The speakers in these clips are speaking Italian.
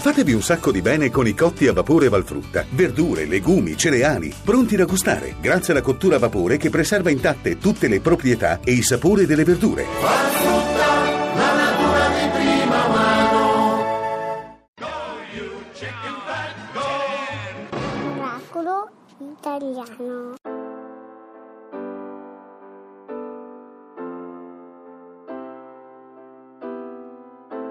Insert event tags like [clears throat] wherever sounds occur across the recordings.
Fatevi un sacco di bene con i cotti a vapore Valfrutta. Verdure, legumi, cereali, pronti da gustare, grazie alla cottura a vapore che preserva intatte tutte le proprietà e i sapori delle verdure. Valfrutta, la natura di prima mano. Oracolo italiano.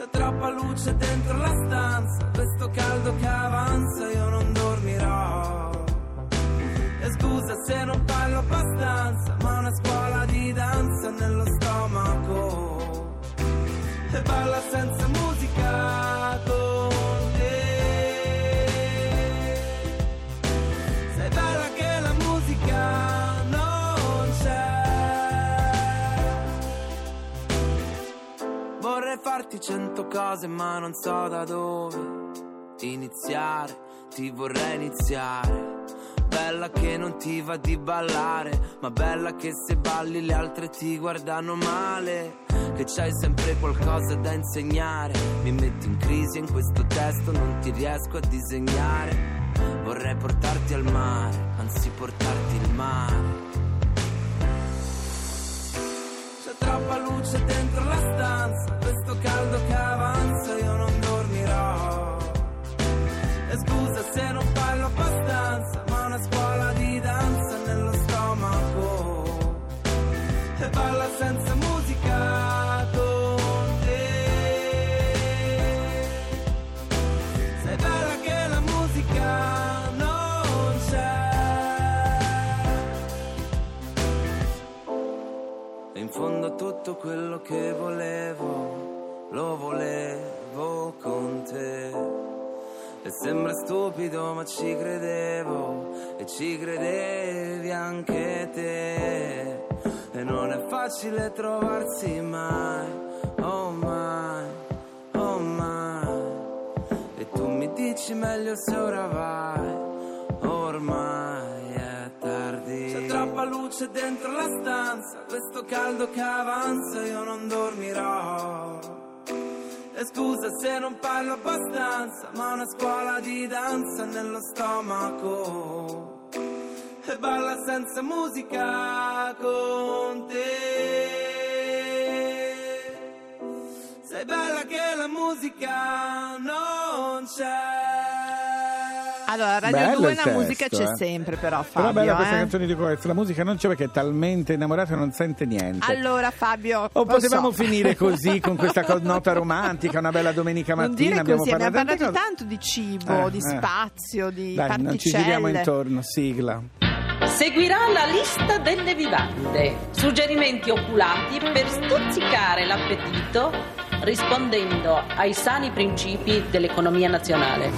C'è troppa luce dentro la stanza, questo caldo che avanza io non dormirò. E scusa se non parlo abbastanza, ma una scuola di danza nello stomaco. E balla senza musica Cento cose ma non so da dove iniziare, ti vorrei iniziare. Bella che non ti va di ballare, ma bella che se balli le altre ti guardano male. Che c'hai sempre qualcosa da insegnare. Mi metti in crisi in questo testo, non ti riesco a disegnare. Vorrei portarti al mare, anzi portarti il mare. C'è troppa luce dentro la stanza, in fondo tutto quello che volevo, lo volevo con te. E sembra stupido ma ci credevo e ci credevi anche te. E non è facile trovarsi mai, oh mai, oh mai. E tu mi dici meglio se ora vai, ormai troppa luce dentro la stanza, questo caldo che avanza io non dormirò. E scusa se non parlo abbastanza, ma una scuola di danza nello stomaco. E balla senza musica con te. Sei bella che la musica non c'è. Allora, Radio Bello 2 il la testo, musica c'è eh. sempre, però Però Fabio. bella questa eh. canzone di questo, la musica non c'è perché è talmente innamorato che non sente niente. Allora, Fabio. o potevamo so. finire così con questa [laughs] nota romantica, una bella domenica Non mattina. dire abbiamo così, abbiamo parlato parlato tante tanto di cibo, Eh, di eh. spazio, di. Dai, non ci giriamo particelle. intorno, sigla. Seguirà la lista delle vivande, suggerimenti oculati per stuzzicare l'appetito rispondendo ai sani principi dell'economia nazionale.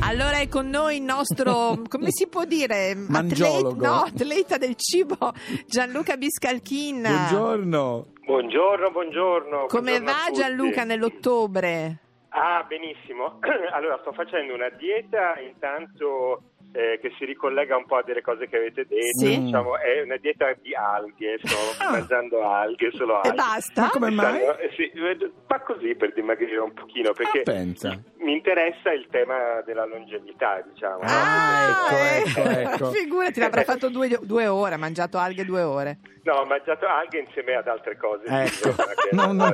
Allora è con noi il nostro, [laughs] come si può dire? Atleta, no, atleta del cibo, Gianluca Biscalchin. Buongiorno. Buongiorno, buongiorno. Come buongiorno va. Gianluca nell'ottobre? Ah, benissimo. [clears throat] Allora, sto facendo una dieta intanto eh, che si ricollega un po' a delle cose che avete detto. Sì. Diciamo, è una dieta di alghe, sto [laughs] Ah. mangiando alghe, solo E alghe. basta? Ma come mai? Stanno- eh, sì, eh, fa così per dimagrire un pochino, perché Ah, pensa. Mi interessa il tema della longevità, diciamo. Ah, ecco, eh, ecco, ecco. Figurati, l'avrà fatto due, due ore, ha mangiato alghe due ore. No, ho mangiato alghe insieme ad altre cose. Ecco. Che- No, no.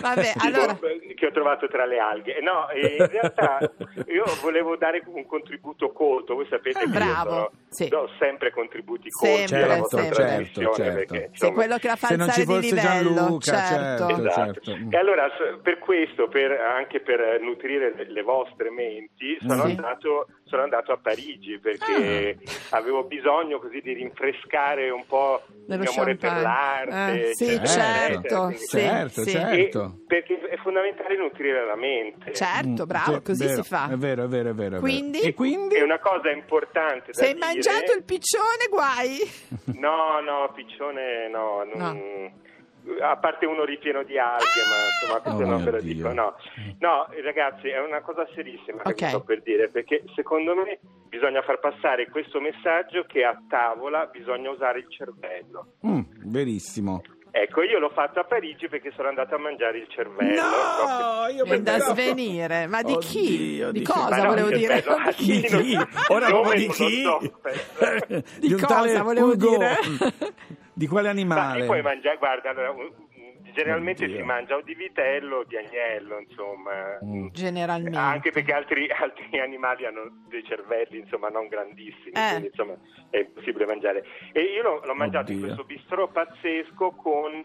Vabbè, Tipo, allora... che ho trovato tra le alghe. No, in realtà io volevo dare un contributo colto. Voi sapete che Bravo, io sono- sì. do sempre contributi Sempre, colti alla vostra sempre. trasmissione. Certo, perché, certo. Insomma, quello che la fa alzare di livello. Gianluca, certo. Esatto. certo. E allora per questo, per- anche per nutrire le- le vostre menti, sono, Sì. andato, sono andato a Parigi perché avevo bisogno così di rinfrescare un po' il Dello mio amore per l'arte. Eh, sì, certo, eccetera, quindi- certo, sì. certo. Perché è fondamentale nutrire la mente. Certo, Mm, bravo, sì, così vero, si fa. È vero, è vero, è vero. è. Quindi? E quindi? E una cosa importante da Se hai dire- mangiato il piccione, guai. No, no, piccione no, non- a parte uno ripieno di alghe, ma insomma questo Oh non ve lo Dio. dico, no. No, ragazzi, è una cosa serissima che Ok. vi sto per dire, perché secondo me bisogna far passare questo messaggio che a tavola bisogna usare il cervello. Mm, verissimo. Ecco, io l'ho fatto a Parigi perché sono andato a mangiare il cervello. No, io È da [laughs] svenire. Ma di chi? Oddio, Di di cosa no, volevo dire? Di chi? Di chi? Ora proprio di chi? so. Di [laughs] cosa volevo Ugo. dire? [laughs] Di quale Ma animale? si puoi mangiare, guarda, allora, generalmente Oddio. si mangia o di vitello o di agnello, insomma. Mm. Generalmente. Anche perché altri, [laughs] altri animali hanno dei cervelli, insomma, non grandissimi, Eh. quindi insomma è impossibile mangiare. E io l'ho, l'ho mangiato in Oddio. questo bistrò pazzesco con il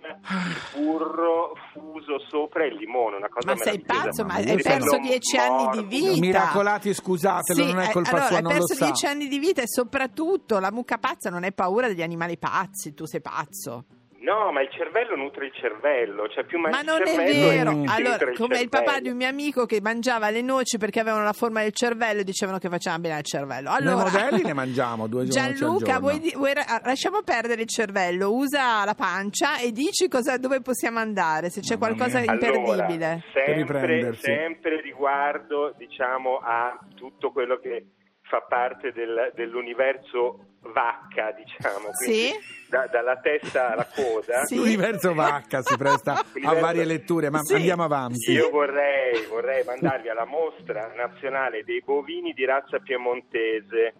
burro fuso sopra e il limone, una cosa Ma sei pazzo, ma hai perso dieci anni di vita. Miracolati, scusatelo, non è eh, colpa allora, sua, hai non lo perso sa. dieci anni di vita e soprattutto la mucca pazza non hai paura degli animali pazzi, tu sei pazzo. No, ma il cervello nutre il cervello, cioè più mangi Ma non il è cervello vero. Allora, nutre come il papà cervello. di un mio amico che mangiava le noci perché avevano la forma del cervello e dicevano che facevano bene al cervello. Noi Allora, modelli ne [laughs] mangiamo due giorni al Gianluca, vuoi di- vuoi ra- lasciamo perdere il cervello, usa la pancia e dici cosa- dove possiamo andare, se c'è Mamma qualcosa di mia. imperdibile. Allora, Per sempre, riprendersi. sempre riguardo diciamo, a tutto quello che fa parte del- dell'universo vacca, diciamo. Quindi Sì. da- dalla testa alla coda. Sì. L'universo vacca si presta a varie letture, ma Sì. andiamo avanti. Io vorrei, vorrei mandarvi alla mostra nazionale dei bovini di razza piemontese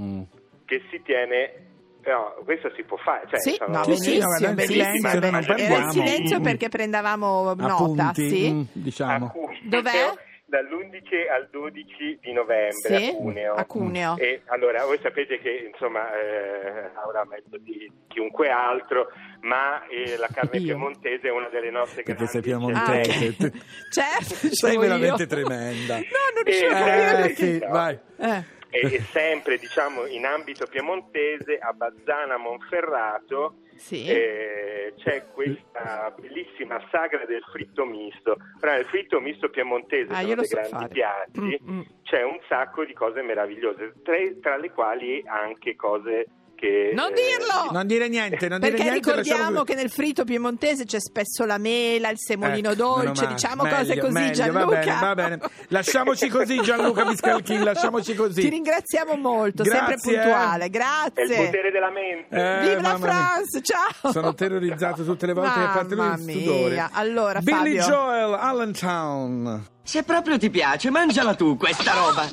Mm. che si tiene. No, questo si può fare. Cioè, Sì, sono- no, Sì, sì, benissimo, no, in benissimo. silenzio non Era in parliamo. silenzio Mm. perché prendevamo nota, Appunti, sì. mm, diciamo. Dov'è? Dall'11 al 12 di novembre Sì, a Cuneo. a Cuneo. E allora voi sapete che insomma eh, Laura meglio di chiunque altro, ma eh, la [laughs] carne Io. piemontese è una delle nostre Perché [laughs] sei grandi Ah, piemontese. ok. Tu- certo, Sei veramente io. tremenda. [laughs] No, non riuscivo a Eh, capire Eh, sì, vai. Eh. E, e sempre diciamo in ambito piemontese a Bazzana Monferrato Sì. eh, c'è questa bellissima sagra del fritto misto. Ora, il fritto misto piemontese Ah, dei so grandi fare. piatti, Mm, mm. c'è un sacco di cose meravigliose, tra, tra le quali anche cose che... Non eh, dirlo! Non dire niente, non dire Perché niente. ricordiamo che nel fritto piemontese c'è spesso la mela, il semolino Ecco, dolce, diciamo cose Meglio, così meglio, Gianluca. Va bene, va bene. Lasciamoci così Gianluca Viscalchin, lasciamoci così. Ti ringraziamo molto, Grazie, sempre puntuale, È il grazie. potere della mente. Eh, Viva la mamma mia. France, ciao! Sono terrorizzato tutte le volte che parte lui Mamma il sudore. mia. Allora, Billy Fabio. Joel, Allentown. Se proprio ti piace, mangiala tu questa roba.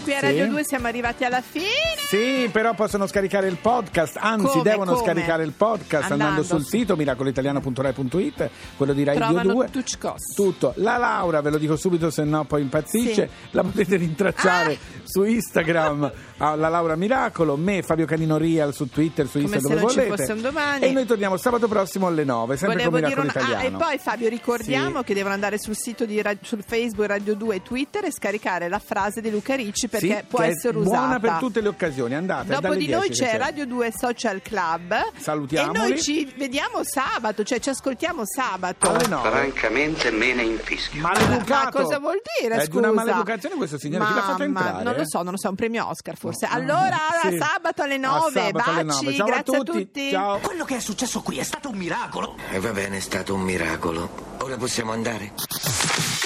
Qui a. Radio 2 siamo arrivati alla fine. Sì, però possono scaricare il podcast, anzi Come, devono come? scaricare il podcast andando, Andando sul su- sito miracoloitaliano.rai.it, quello di Radio Trovano 2. Tuccos. Tutto. La Laura, ve lo dico subito, se no poi impazzisce. Sì. La potete rintracciare Ah! su Instagram, [laughs] alla Laura Miracolo, me Fabio Canino Real su Twitter, su Come Insta se dove volete. E noi torniamo sabato prossimo alle 9, sempre Volevo con Miracolo una... ah, e Italiano. poi Fabio ricordiamo Sì. che devono andare sul sito di sul Facebook Radio 2 e Twitter e scaricare la frase di Luca Ricci perché Sì, può essere usata. buona per tutte le occasioni, andate. Dopo di 10 noi c'è Radio 2 Social Club Salutiamoli. e noi ci vediamo sabato, cioè ci ascoltiamo sabato. Alle 9. Francamente me ne infischio. Maleducato. Ma cosa vuol dire? È di una scusa? maleducazione questo signore, chi l'ha fatto entrare? Non lo so, non lo so, un premio Oscar forse. Allora, Sì. sabato alle A 9, sabato alle baci, 9. Ciao grazie a tutti. Ciao. Quello che è successo qui è stato un miracolo. E va bene, è stato un miracolo. Ora possiamo andare?